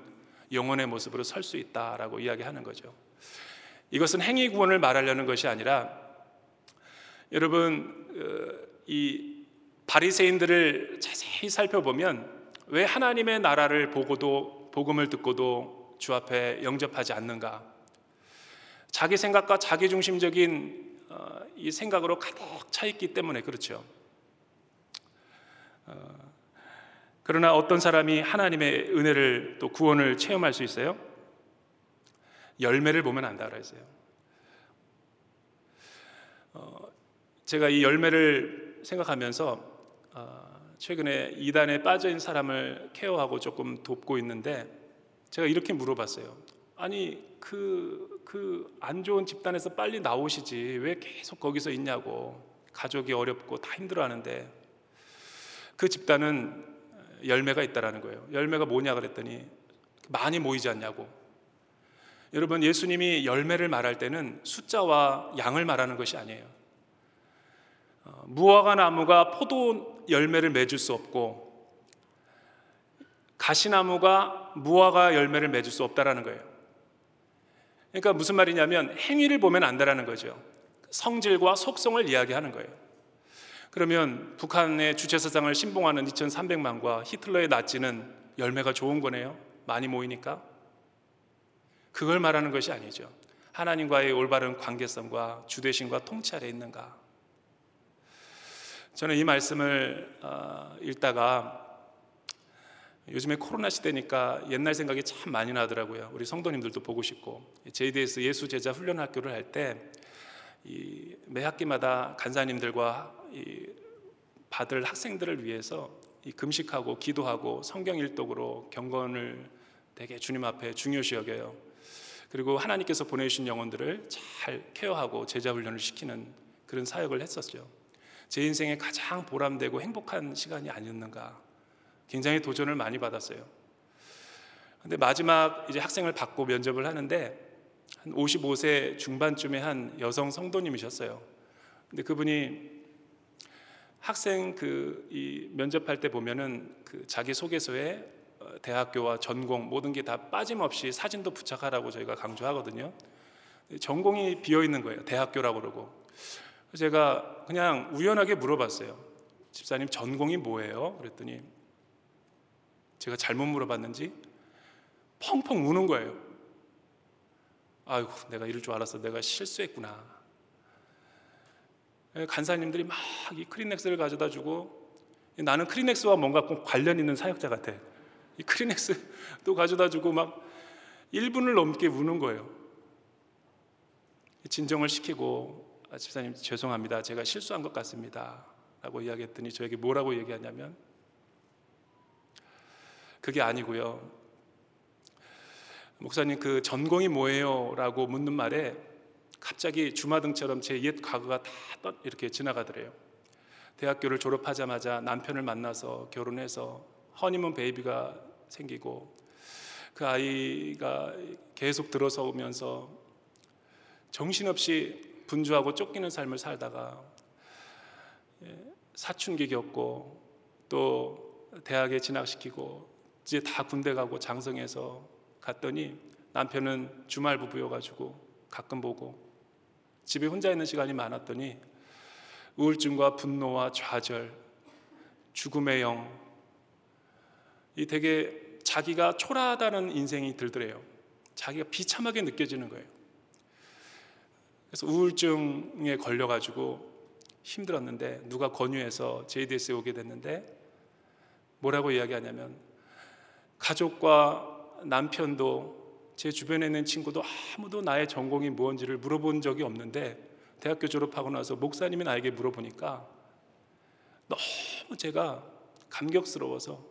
영혼의 모습으로 설 수 있다라고 이야기하는 거죠. 이것은 행위 구원을 말하려는 것이 아니라 여러분 어, 이 바리새인들을 자세히 살펴보면 왜 하나님의 나라를 보고도 복음을 듣고도 주 앞에 영접하지 않는가? 자기 생각과 자기 중심적인 어, 이 생각으로 가득 차 있기 때문에 그렇죠. 어, 그러나 어떤 사람이 하나님의 은혜를 또 구원을 체험할 수 있어요? 열매를 보면 안다 그랬어요. 어, 제가 이 열매를 생각하면서 최근에 이단에 있는 사람을 케어하고 조금 돕고 있는데 제가 이렇게 물어봤어요. 아니 그 그 안 좋은 집단에서 빨리 나오시지 왜 계속 거기서 있냐고 가족이 어렵고 다 힘들어하는데 그 집단은 열매가 있다라는 거예요. 열매가 뭐냐 그랬더니 많이 모이지 않냐고. 여러분 예수님이 열매를 말할 때는 숫자와 양을 말하는 것이 아니에요. 어, 무화과 나무가 포도 열매를 맺을 수 없고 가시나무가 무화과 열매를 맺을 수 없다라는 거예요. 그러니까 무슨 말이냐면 행위를 보면 안다라는 거죠. 성질과 속성을 이야기하는 거예요. 그러면 북한의 주체사상을 신봉하는 2,300만과 히틀러의 나치는 열매가 좋은 거네요. 많이 모이니까. 그걸 말하는 것이 아니죠. 하나님과의 올바른 관계성과 주대신과 통찰에 있는가. 저는 이 말씀을 어, 읽다가 요즘에 코로나 시대니까 옛날 생각이 참 많이 나더라고요. 우리 성도님들도 보고 싶고 JDS 예수 제자 훈련 학교를 할 때 매 학기마다 간사님들과 받을 학생들을 위해서 금식하고 기도하고 성경 일독으로 경건을 되게 주님 앞에 중요시 여겨요. 그리고 하나님께서 보내주신 영혼들을 잘 케어하고 제자 훈련을 시키는 그런 사역을 했었죠. 제 인생에 가장 보람되고 행복한 시간이 아니었는가 굉장히 도전을 많이 받았어요. 근데 마지막 이제 학생을 받고 면접을 하는데 한 55세 중반쯤에 한 여성 성도님이셨어요. 근데 그분이 학생 그 이 면접할 때 보면은 그 자기 소개서에 어, 대학교와 전공 모든 게 다 빠짐없이 사진도 부착하라고 저희가 강조하거든요. 전공이 비어 있는 거예요. 대학교라고 그러고. 제가 그냥 우연하게 물어봤어요. 집사님 전공이 뭐예요? 그랬더니 제가 잘못 물어봤는지 펑펑 우는 거예요. 아이고, 내가 이럴 줄 알았어. 내가 실수했구나. 예, 간사님들이 막 이 크리넥스를 가져다 주고 나는 크리넥스와 뭔가 관련 있는 사역자 같아. 이 크리넥스도 가져다 주고 막 1분을 넘게 우는 거예요. 진정을 시키고 아, 집사님 죄송합니다. 제가 실수한 것 같습니다. 라고 이야기했더니 저에게 뭐라고 얘기하냐면 그게 아니고요. 목사님 그 전공이 뭐예요? 라고 묻는 말에 갑자기 주마등처럼 제 옛 과거가 다 이렇게 지나가더래요. 대학교를 졸업하자마자 남편을 만나서 결혼해서 허니문 베이비가 생기고 그 아이가 계속 들어서 오면서 정신없이 분주하고 쫓기는 삶을 살다가 예, 사춘기 겪고 또 대학에 진학시키고 이제 다 군대 가고 장성해서 갔더니 남편은 주말 부부여가지고 가끔 보고 집에 혼자 있는 시간이 많았더니 우울증과 분노와 좌절, 죽음의 영, 이 되게 자기가 초라하다는 인생이 들더래요. 자기가 비참하게 느껴지는 거예요. 그래서 우울증에 걸려가지고 힘들었는데 누가 권유해서 JDS에 오게 됐는데 뭐라고 이야기하냐면 가족과 남편도 제 주변에 있는 친구도 아무도 나의 전공이 무엇인지를 물어본 적이 없는데 대학교 졸업하고 나서 목사님이 나에게 물어보니까 너무 제가 감격스러워서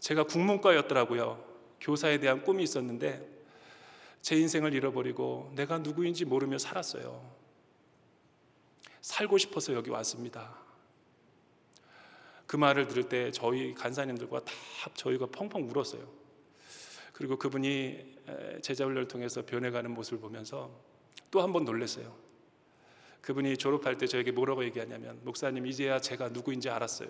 제가 국문과였더라고요. 교사에 대한 꿈이 있었는데 제 인생을 잃어버리고 내가 누구인지 모르며 살았어요. 살고 싶어서 여기 왔습니다. 그 말을 들을 때 저희 간사님들과 다 저희가 펑펑 울었어요. 그리고 그분이 제자 훈련을 통해서 변해가는 모습을 보면서 또 한 번 놀랐어요. 그분이 졸업할 때 저에게 뭐라고 얘기하냐면 목사님 이제야 제가 누구인지 알았어요.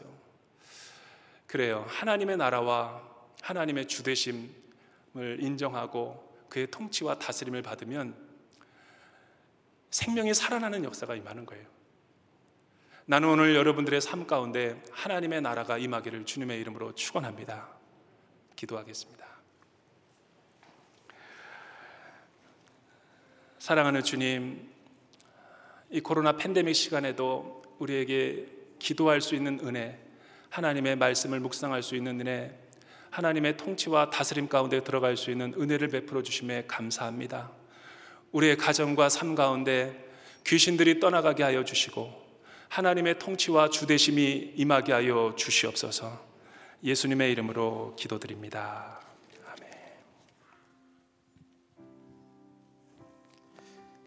그래요. 하나님의 나라와 하나님의 주대심을 인정하고 그의 통치와 다스림을 받으면 생명이 살아나는 역사가 임하는 거예요. 나는 오늘 여러분들의 삶 가운데 하나님의 나라가 임하기를 주님의 이름으로 축원합니다. 기도하겠습니다. 사랑하는 주님, 이 코로나 팬데믹 시간에도 우리에게 기도할 수 있는 은혜, 하나님의 말씀을 묵상할 수 있는 은혜, 하나님의 통치와 다스림 가운데 들어갈 수 있는 은혜를 베풀어 주심에 감사합니다. 우리의 가정과 삶 가운데 귀신들이 떠나가게 하여 주시고 하나님의 통치와 주대심이 임하게 하여 주시옵소서. 예수님의 이름으로 기도드립니다.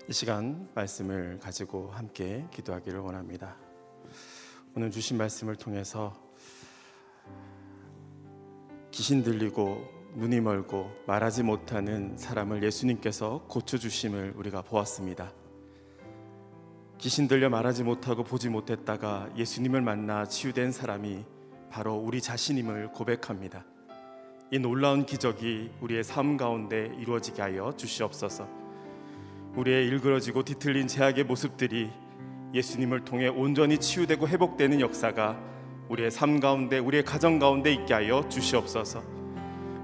이 시간 말씀을 가지고 함께 기도하기를 원합니다. 오늘 주신 말씀을 통해서 귀신 들리고 눈이 멀고 말하지 못하는 사람을 예수님께서 고쳐 주심을 우리가 보았습니다. 귀신 들려 말하지 못하고 보지 못했다가 예수님을 만나 치유된 사람이 바로 우리 자신임을 고백합니다. 이 놀라운 기적이 우리의 삶 가운데 이루어지게 하여 주시옵소서. 우리의 일그러지고 뒤틀린 제약의 모습들이 예수님을 통해 온전히 치유되고 회복되는 역사가 우리의 삶 가운데 우리의 가정 가운데 있게 하여 주시옵소서.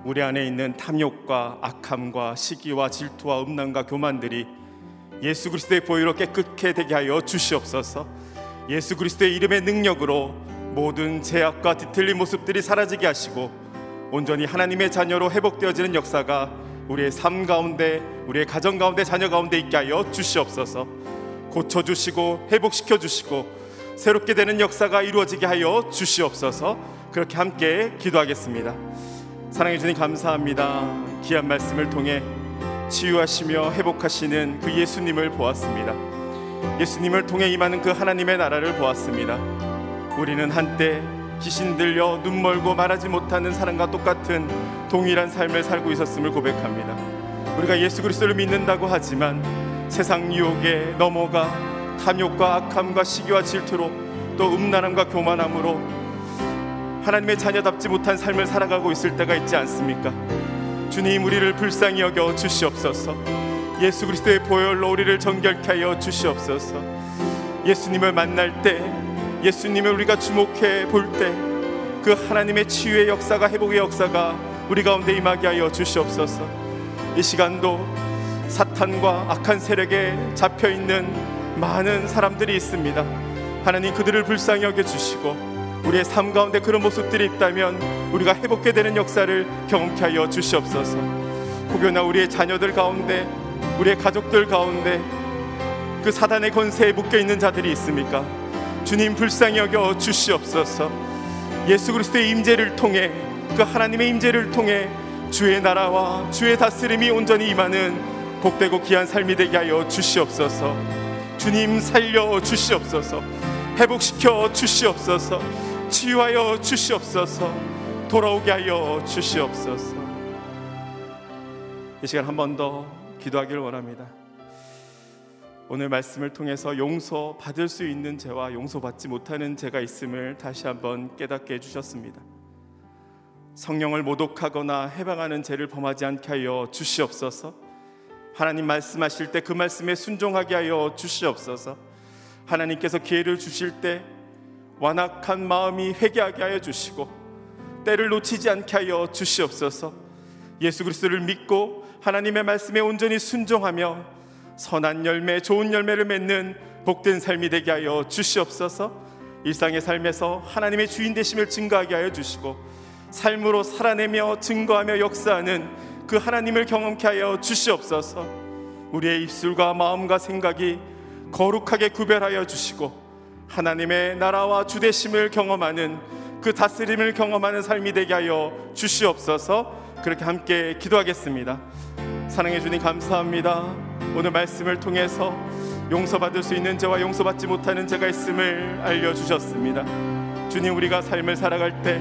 우리 안에 있는 탐욕과 악함과 시기와 질투와 음란과 교만들이 예수 그리스도의 보혈로 깨끗게 되게 하여 주시옵소서. 예수 그리스도의 이름의 능력으로 모든 제약과 뒤틀린 모습들이 사라지게 하시고 온전히 하나님의 자녀로 회복되어지는 역사가 우리의 삶 가운데 우리의 가정 가운데 자녀 가운데 있게 하여 주시옵소서. 고쳐 주시고 회복시켜 주시고 새롭게 되는 역사가 이루어지게 하여 주시옵소서. 그렇게 함께 기도하겠습니다. 사랑해 주님 감사합니다. 귀한 말씀을 통해 치유하시며 회복하시는 그 예수님을 보았습니다. 예수님을 통해 임하는 그 하나님의 나라를 보았습니다. 우리는 한때 귀신 들려 눈 멀고 말하지 못하는 사람과 똑같은 동일한 삶을 살고 있었음을 고백합니다. 우리가 예수 그리스도를 믿는다고 하지만 세상 유혹에 넘어가 탐욕과 악함과 시기와 질투로 또 음란함과 교만함으로 하나님의 자녀답지 못한 삶을 살아가고 있을 때가 있지 않습니까? 주님 우리를 불쌍히 여겨 주시옵소서. 예수 그리스도의 보혈로 우리를 정결케 하여 주시옵소서. 예수님을 만날 때 예수님을 우리가 주목해 볼 때 그 하나님의 치유의 역사가 회복의 역사가 우리 가운데 임하게 하여 주시옵소서. 이 시간도 사탄과 악한 세력에 잡혀 있는 많은 사람들이 있습니다. 하나님 그들을 불쌍히 여겨 주시고 우리의 삶 가운데 그런 모습들이 있다면 우리가 회복게 되는 역사를 경험케 하여 주시옵소서. 혹여나 우리의 자녀들 가운데 우리의 가족들 가운데 그 사단의 권세에 묶여 있는 자들이 있습니까? 주님 불쌍히 여겨 주시옵소서. 예수 그리스도의 임재를 통해 그 하나님의 임재를 통해 주의 나라와 주의 다스림이 온전히 임하는 복되고 귀한 삶이 되게 하여 주시옵소서. 주님 살려 주시옵소서. 회복시켜 주시옵소서. 치유하여 주시옵소서 돌아오게 하여 주시옵소서 이 시간 한 번 더 기도하기를 원합니다 오늘 말씀을 통해서 용서 받을 수 있는 죄와 용서받지 못하는 죄가 있음을 다시 한번 깨닫게 해주셨습니다. 성령을 모독하거나 해방하는 죄를 범하지 않게 하여 주시옵소서. 하나님 말씀하실 때 그 말씀에 순종하게 하여 주시옵소서. 하나님께서 기회를 주실 때 완악한 마음이 회개하게 하여 주시고 때를 놓치지 않게 하여 주시옵소서. 예수 그리스도를 믿고 하나님의 말씀에 온전히 순종하며 선한 열매, 좋은 열매를 맺는 복된 삶이 되게 하여 주시옵소서. 일상의 삶에서 하나님의 주인 되심을 증거하게 하여 주시고 삶으로 살아내며 증거하며 역사하는 그 하나님을 경험케 하여 주시옵소서. 우리의 입술과 마음과 생각이 거룩하게 구별하여 주시고 하나님의 나라와 주대심을 경험하는 그 다스림을 경험하는 삶이 되게 하여 주시옵소서 그렇게 함께 기도하겠습니다. 사랑해 주님 감사합니다. 오늘 말씀을 통해서 용서받을 수 있는 죄와 용서받지 못하는 죄가 있음을 알려주셨습니다. 주님 우리가 삶을 살아갈 때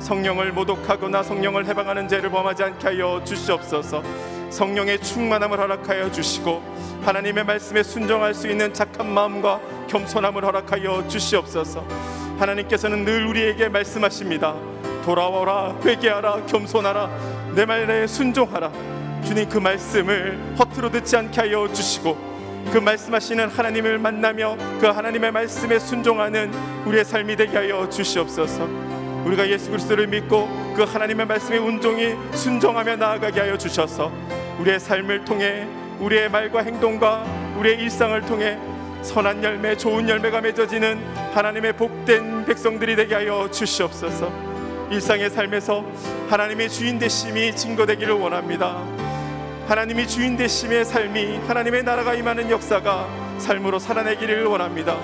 성령을 모독하거나 성령을 해방하는 죄를 범하지 않게 하여 주시옵소서. 성령의 충만함을 허락하여 주시고 하나님의 말씀에 순종할 수 있는 착한 마음과 겸손함을 허락하여 주시옵소서. 하나님께서는 늘 우리에게 말씀하십니다. 돌아오라 회개하라 겸손하라 내 말에 순종하라 주님 그 말씀을 허투루 듣지 않게 하여 주시고 그 말씀하시는 하나님을 만나며 그 하나님의 말씀에 순종하는 우리의 삶이 되게 하여 주시옵소서. 우리가 예수 그리스도를 믿고 그 하나님의 말씀에 온종이 순종하며 나아가게 하여 주셔서 우리의 삶을 통해 우리의 말과 행동과 우리의 일상을 통해 선한 열매, 좋은 열매가 맺어지는 하나님의 복된 백성들이 되게 하여 주시옵소서. 일상의 삶에서 하나님의 주인 되심이 증거되기를 원합니다. 하나님이 주인 되심의 삶이 하나님의 나라가 임하는 역사가 삶으로 살아내기를 원합니다.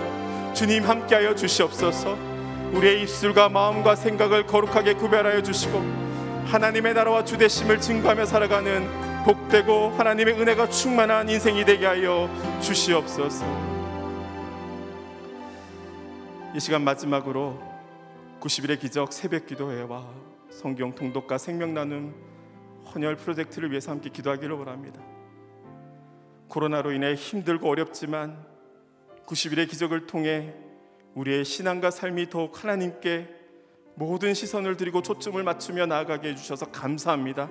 주님 함께하여 주시옵소서. 우리의 입술과 마음과 생각을 거룩하게 구별하여 주시고 하나님의 나라와 주 되심을 증거하며 살아가는 복되고 하나님의 은혜가 충만한 인생이 되게 하여 주시옵소서. 이 시간 마지막으로 90일의 기적 새벽 기도회와 성경 통독과 생명 나눔 헌혈 프로젝트를 위해서 함께 기도하기를 원합니다. 코로나로 인해 힘들고 어렵지만 90일의 기적을 통해 우리의 신앙과 삶이 더욱 하나님께 모든 시선을 드리고 초점을 맞추며 나아가게 해주셔서 감사합니다.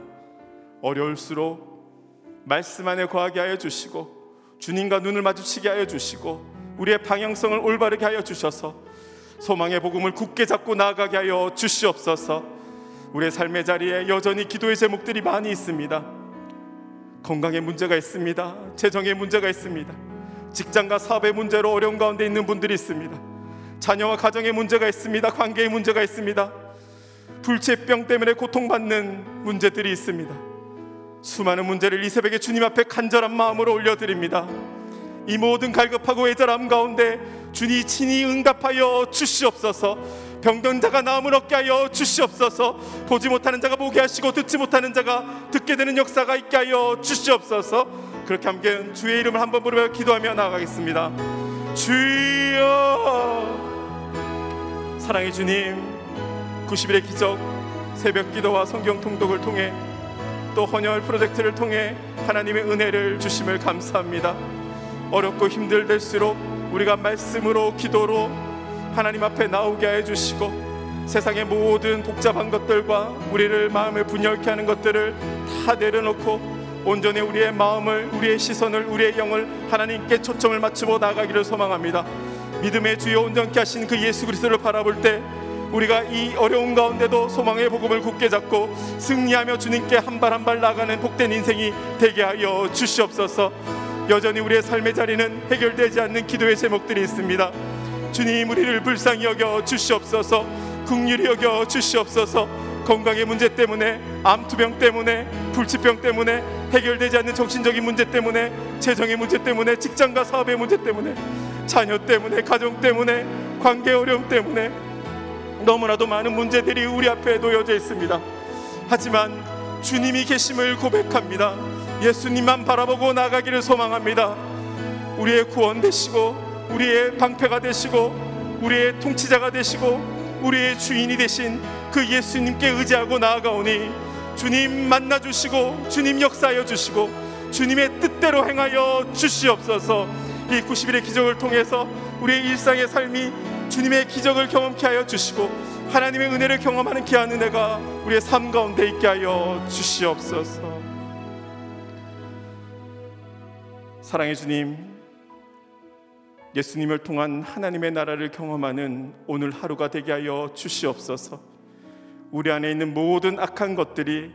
어려울수록 말씀 안에 거하게 하여 주시고 주님과 눈을 마주치게 하여 주시고 우리의 방향성을 올바르게 하여 주셔서 소망의 복음을 굳게 잡고 나아가게 하여 주시옵소서. 우리의 삶의 자리에 여전히 기도의 제목들이 많이 있습니다. 건강에 문제가 있습니다. 재정에 문제가 있습니다. 직장과 사업의 문제로 어려운 가운데 있는 분들이 있습니다. 자녀와 가정에 문제가 있습니다. 관계에 문제가 있습니다. 불치병 때문에 고통받는 문제들이 있습니다. 수많은 문제를 이 새벽에 주님 앞에 간절한 마음으로 올려드립니다. 이 모든 갈급하고 애절함 가운데 주님 친히 응답하여 주시옵소서. 병든 자가 나음을 얻게 하여 주시옵소서. 보지 못하는 자가 보게 하시고 듣지 못하는 자가 듣게 되는 역사가 있게 하여 주시옵소서. 그렇게 함께 주의 이름을 한번 부르며 기도하며 나아가겠습니다. 주여! 사랑의 주님 90일의 기적 새벽 기도와 성경 통독을 통해 또 헌혈 프로젝트를 통해 하나님의 은혜를 주심을 감사합니다. 어렵고 힘들될수록 우리가 말씀으로 기도로 하나님 앞에 나오게 해 주시고 세상의 모든 복잡한 것들과 우리를 마음을 분열케 하는 것들을 다 내려놓고 온전히 우리의 마음을 우리의 시선을 우리의 영을 하나님께 초점을 맞추고 나가기를 소망합니다. 믿음의 주여 온전케 하신 그 예수 그리스도를 바라볼 때 우리가 이 어려운 가운데도 소망의 복음을 굳게 잡고 승리하며 주님께 한 발 한 발 나가는 복된 인생이 되게 하여 주시옵소서. 여전히 우리의 삶의 자리는 해결되지 않는 기도의 제목들이 있습니다. 주님 우리를 불쌍히 여겨 주시옵소서. 국률이 여겨 주시옵소서. 건강의 문제 때문에 암투병 때문에 불치병 때문에 해결되지 않는 정신적인 문제 때문에 재정의 문제 때문에 직장과 사업의 문제 때문에 자녀 때문에 가정 때문에 관계 어려움 때문에 너무나도 많은 문제들이 우리 앞에 놓여져 있습니다. 하지만 주님이 계심을 고백합니다. 예수님만 바라보고 나가기를 소망합니다. 우리의 구원 되시고 우리의 방패가 되시고 우리의 통치자가 되시고 우리의 주인이 되신 그 예수님께 의지하고 나아가오니 주님 만나 주시고 주님 역사하여 주시고 주님의 뜻대로 행하여 주시옵소서. 이 90일의 기적을 통해서 우리의 일상의 삶이 주님의 기적을 경험케 하여 주시고 하나님의 은혜를 경험하는 귀한 은혜가 우리의 삶 가운데 있게 하여 주시옵소서. 사랑의 주님, 예수님을 통한 하나님의 나라를 경험하는 오늘 하루가 되게 하여 주시옵소서. 우리 안에 있는 모든 악한 것들이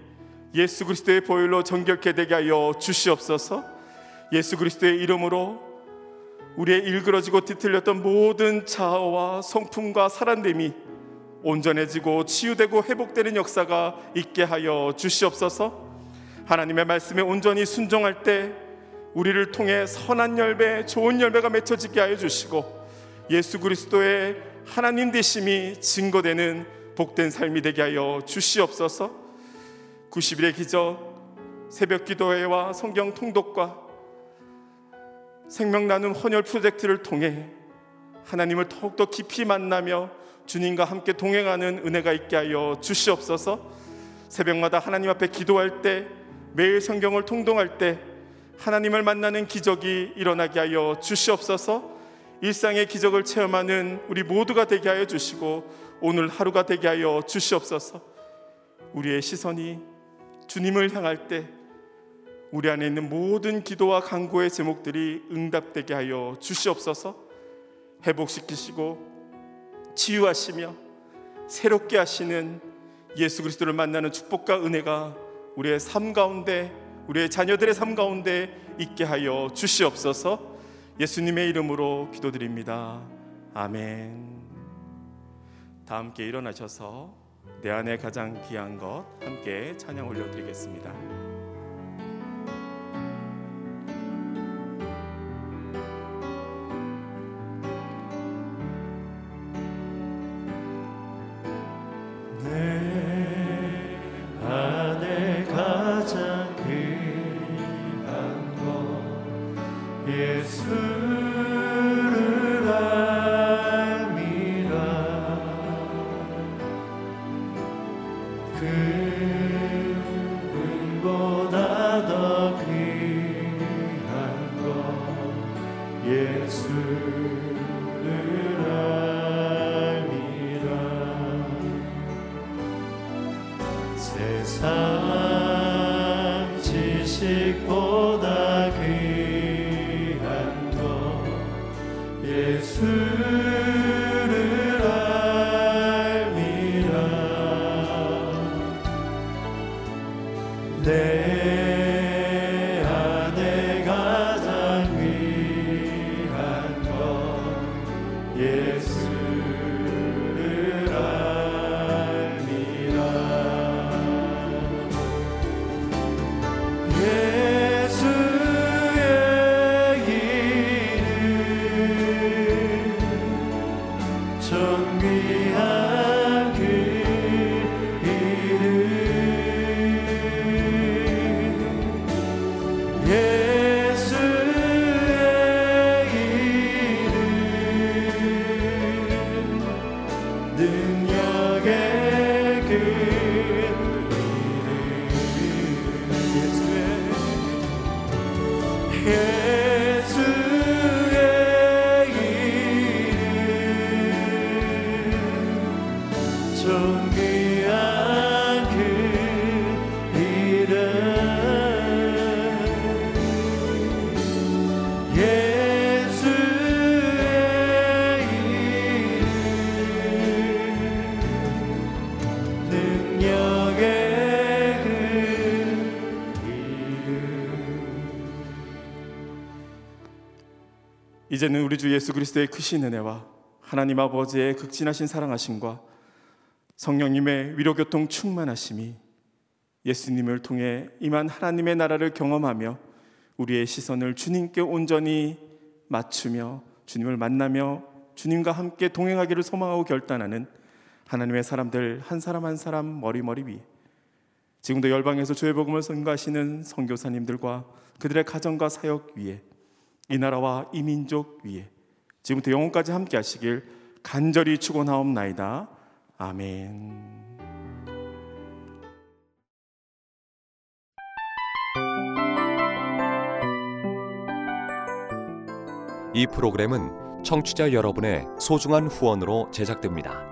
예수 그리스도의 보혈로 정결케 되게 하여 주시옵소서. 예수 그리스도의 이름으로 우리의 일그러지고 뒤틀렸던 모든 자아와 성품과 사람됨이 온전해지고 치유되고 회복되는 역사가 있게 하여 주시옵소서. 하나님의 말씀에 온전히 순종할 때 우리를 통해 선한 열매, 좋은 열매가 맺혀지게 하여 주시고 예수 그리스도의 하나님 되심이 증거되는 복된 삶이 되게 하여 주시옵소서. 90일의 기적 새벽 기도회와 성경 통독과 생명 나눔 헌혈 프로젝트를 통해 하나님을 더욱더 깊이 만나며 주님과 함께 동행하는 은혜가 있게 하여 주시옵소서. 새벽마다 하나님 앞에 기도할 때 매일 성경을 통독할 때 하나님을 만나는 기적이 일어나게 하여 주시옵소서. 일상의 기적을 체험하는 우리 모두가 되게 하여 주시고 오늘 하루가 되게 하여 주시옵소서. 우리의 시선이 주님을 향할 때 우리 안에 있는 모든 기도와 간구의 제목들이 응답되게 하여 주시옵소서. 회복시키시고 치유하시며 새롭게 하시는 예수 그리스도를 만나는 축복과 은혜가 우리의 삶 가운데 우리의 자녀들의 삶 가운데 있게 하여 주시옵소서. 예수님의 이름으로 기도드립니다. 아멘. 다 함께 일어나셔서 내 안에 가장 귀한 것 함께 찬양 올려드리겠습니다. 지 예수 그리스도의 크신 은혜와 하나님 아버지의 극진하신 사랑하심과 성령님의 위로교통 충만하심이 예수님을 통해 임한 하나님의 나라를 경험하며 우리의 시선을 주님께 온전히 맞추며 주님을 만나며 주님과 함께 동행하기를 소망하고 결단하는 하나님의 사람들 한 사람 한 사람 머리머리 위에 지금도 열방에서 주의 복음을 선가하시는 선교사님들과 그들의 가정과 사역 위에 이 나라와 이 민족 위에 지금부터 영원까지 함께 하시길 간절히 축원하옵나이다. 아멘. 이 프로그램은 청취자 여러분의 소중한 후원으로 제작됩니다.